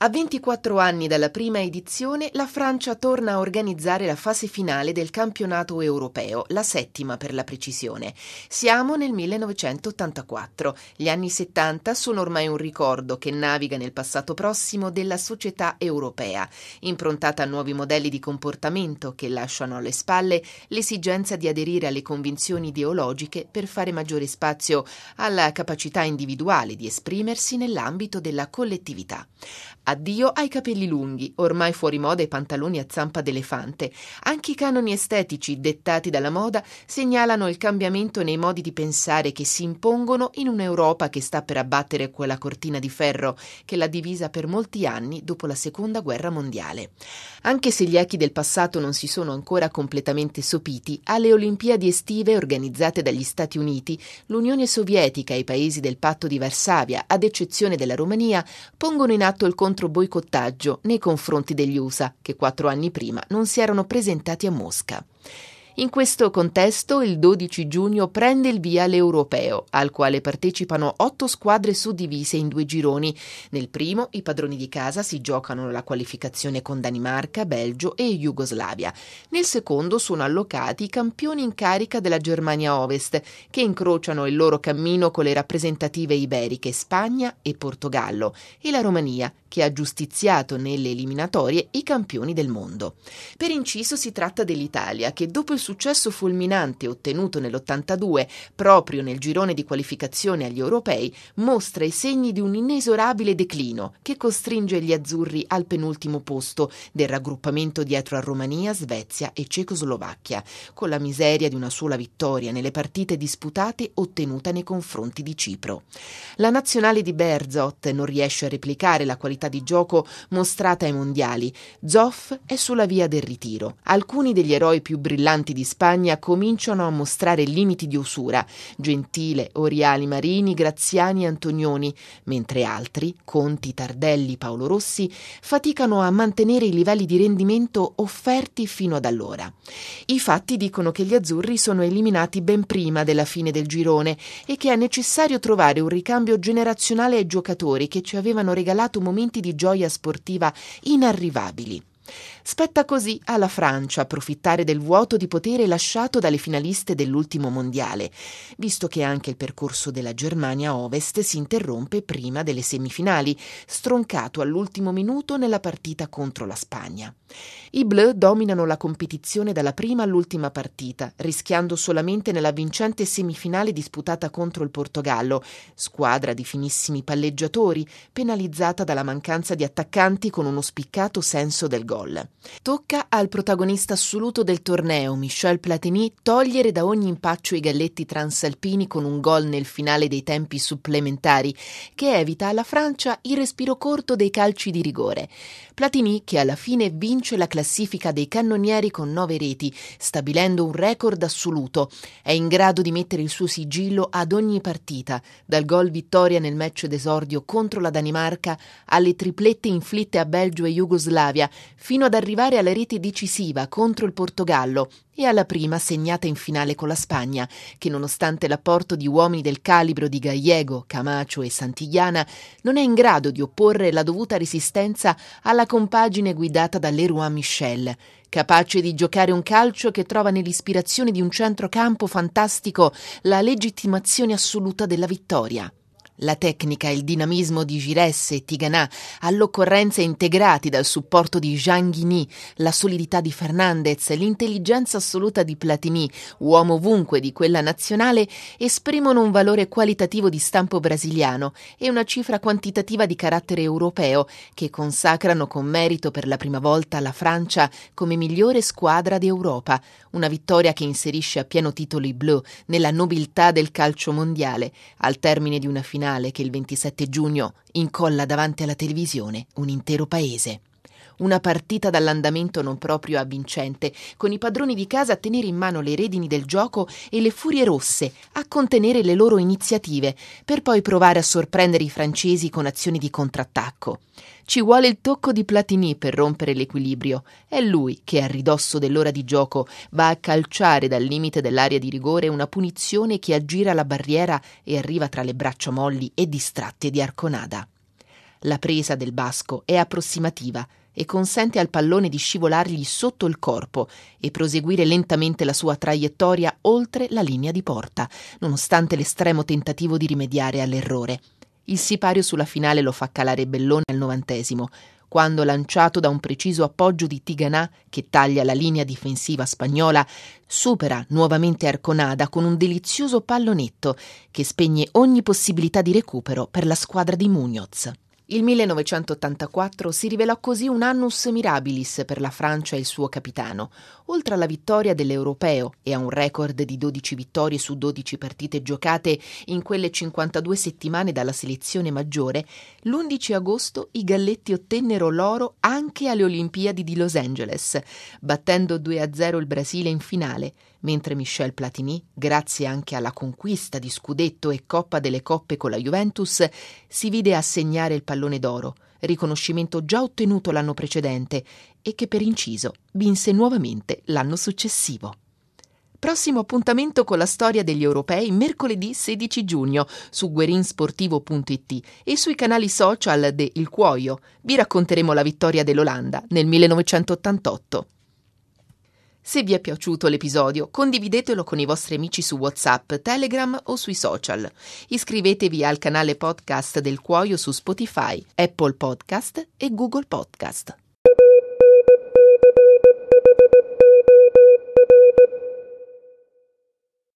A 24 anni dalla prima edizione, la Francia torna a organizzare la fase finale del campionato europeo, la settima per la precisione. Siamo nel 1984. Gli anni 70 sono ormai un ricordo che naviga nel passato prossimo della società europea, improntata a nuovi modelli di comportamento che lasciano alle spalle l'esigenza di aderire alle convinzioni ideologiche per fare maggiore spazio alla capacità individuale di esprimersi nell'ambito della collettività. Addio ai capelli lunghi, ormai fuori moda i pantaloni a zampa d'elefante. Anche i canoni estetici dettati dalla moda segnalano il cambiamento nei modi di pensare che si impongono in un'Europa che sta per abbattere quella cortina di ferro che l'ha divisa per molti anni dopo la Seconda Guerra Mondiale. Anche se gli echi del passato non si sono ancora completamente sopiti, alle Olimpiadi estive organizzate dagli Stati Uniti, l'Unione Sovietica e i paesi del patto di Varsavia, ad eccezione della Romania, pongono in atto il contro contro boicottaggio nei confronti degli USA, che quattro anni prima non si erano presentati a Mosca. In questo contesto, il 12 giugno prende il via l'Europeo, al quale partecipano otto squadre suddivise in due gironi. Nel primo, i padroni di casa si giocano la qualificazione con Danimarca, Belgio e Jugoslavia. Nel secondo sono allocati i campioni in carica della Germania Ovest, che incrociano il loro cammino con le rappresentative iberiche Spagna e Portogallo, e la Romania, che ha giustiziato nelle eliminatorie i campioni del mondo. Per inciso si tratta dell'Italia, che dopo il successo fulminante ottenuto nell'82 proprio nel girone di qualificazione agli europei, mostra i segni di un inesorabile declino che costringe gli azzurri al penultimo posto del raggruppamento dietro a Romania, Svezia e Cecoslovacchia, con la miseria di una sola vittoria nelle partite disputate ottenuta nei confronti di Cipro. La nazionale di Berzot non riesce a replicare la qualità di gioco mostrata ai mondiali. Zoff è sulla via del ritiro. Alcuni degli eroi più brillanti di Spagna cominciano a mostrare limiti di usura, Gentile, Oriali Marini, Graziani e Antonioni, mentre altri, Conti, Tardelli, Paolo Rossi, faticano a mantenere i livelli di rendimento offerti fino ad allora. I fatti dicono che gli azzurri sono eliminati ben prima della fine del girone e che è necessario trovare un ricambio generazionale ai giocatori che ci avevano regalato momenti di gioia sportiva inarrivabili. Spetta così alla Francia approfittare del vuoto di potere lasciato dalle finaliste dell'ultimo mondiale, visto che anche il percorso della Germania Ovest si interrompe prima delle semifinali, stroncato all'ultimo minuto nella partita contro la Spagna. I Bleu dominano la competizione dalla prima all'ultima partita, rischiando solamente nella vincente semifinale disputata contro il Portogallo, squadra di finissimi palleggiatori, penalizzata dalla mancanza di attaccanti con uno spiccato senso del gol. Tocca al protagonista assoluto del torneo, Michel Platini, togliere da ogni impaccio i galletti transalpini con un gol nel finale dei tempi supplementari, che evita alla Francia il respiro corto dei calci di rigore. Platini, che alla fine vince la classifica dei cannonieri con nove reti, stabilendo un record assoluto, è in grado di mettere il suo sigillo ad ogni partita, dal gol vittoria nel match d'esordio contro la Danimarca alle triplette inflitte a Belgio e Jugoslavia, fino ad arrivare alla rete decisiva contro il Portogallo e alla prima segnata in finale con la Spagna, che nonostante l'apporto di uomini del calibro di Gallego, Camacho e Santigliana, non è in grado di opporre la dovuta resistenza alla compagine guidata da Leroy Michel, capace di giocare un calcio che trova nell'ispirazione di un centrocampo fantastico la legittimazione assoluta della vittoria. La tecnica e il dinamismo di Giresse e Tiganà, all'occorrenza integrati dal supporto di Jean Guigny, la solidità di Fernandez, l'intelligenza assoluta di Platini, uomo ovunque di quella nazionale, esprimono un valore qualitativo di stampo brasiliano e una cifra quantitativa di carattere europeo che consacrano con merito per la prima volta la Francia come migliore squadra d'Europa, una vittoria che inserisce a pieno titolo i Bleu nella nobiltà del calcio mondiale, al termine di una finale finale che il 27 giugno incolla davanti alla televisione un intero paese. Una partita dall'andamento non proprio avvincente, con i padroni di casa a tenere in mano le redini del gioco e le furie rosse a contenere le loro iniziative, per poi provare a sorprendere i francesi con azioni di contrattacco. Ci vuole il tocco di Platini per rompere l'equilibrio. È lui che, a ridosso dell'ora di gioco, va a calciare dal limite dell'area di rigore una punizione che aggira la barriera e arriva tra le braccia molli e distratte di Arconada. La presa del basco è approssimativa e consente al pallone di scivolargli sotto il corpo e proseguire lentamente la sua traiettoria oltre la linea di porta, nonostante l'estremo tentativo di rimediare all'errore. Il sipario sulla finale lo fa calare Bellone al novantesimo, quando lanciato da un preciso appoggio di Tiganà che taglia la linea difensiva spagnola, supera nuovamente Arconada con un delizioso pallonetto che spegne ogni possibilità di recupero per la squadra di Munoz. Il 1984 si rivelò così un annus mirabilis per la Francia e il suo capitano. Oltre alla vittoria dell'Europeo e a un record di 12 vittorie su 12 partite giocate in quelle 52 settimane dalla selezione maggiore, l'11 agosto i Galletti ottennero l'oro anche alle Olimpiadi di Los Angeles, battendo 2-0 il Brasile in finale, mentre Michel Platini, grazie anche alla conquista di scudetto e Coppa delle Coppe con la Juventus, si vide assegnare il pallone d'oro, riconoscimento già ottenuto l'anno precedente e che per inciso vinse nuovamente l'anno successivo. Prossimo appuntamento con la storia degli europei mercoledì 16 giugno su guerinsportivo.it e sui canali social de Il Cuoio. Vi racconteremo la vittoria dell'Olanda nel 1988. Se vi è piaciuto l'episodio, condividetelo con i vostri amici su WhatsApp, Telegram o sui social. Iscrivetevi al canale podcast del Cuoio su Spotify, Apple Podcast e Google Podcast.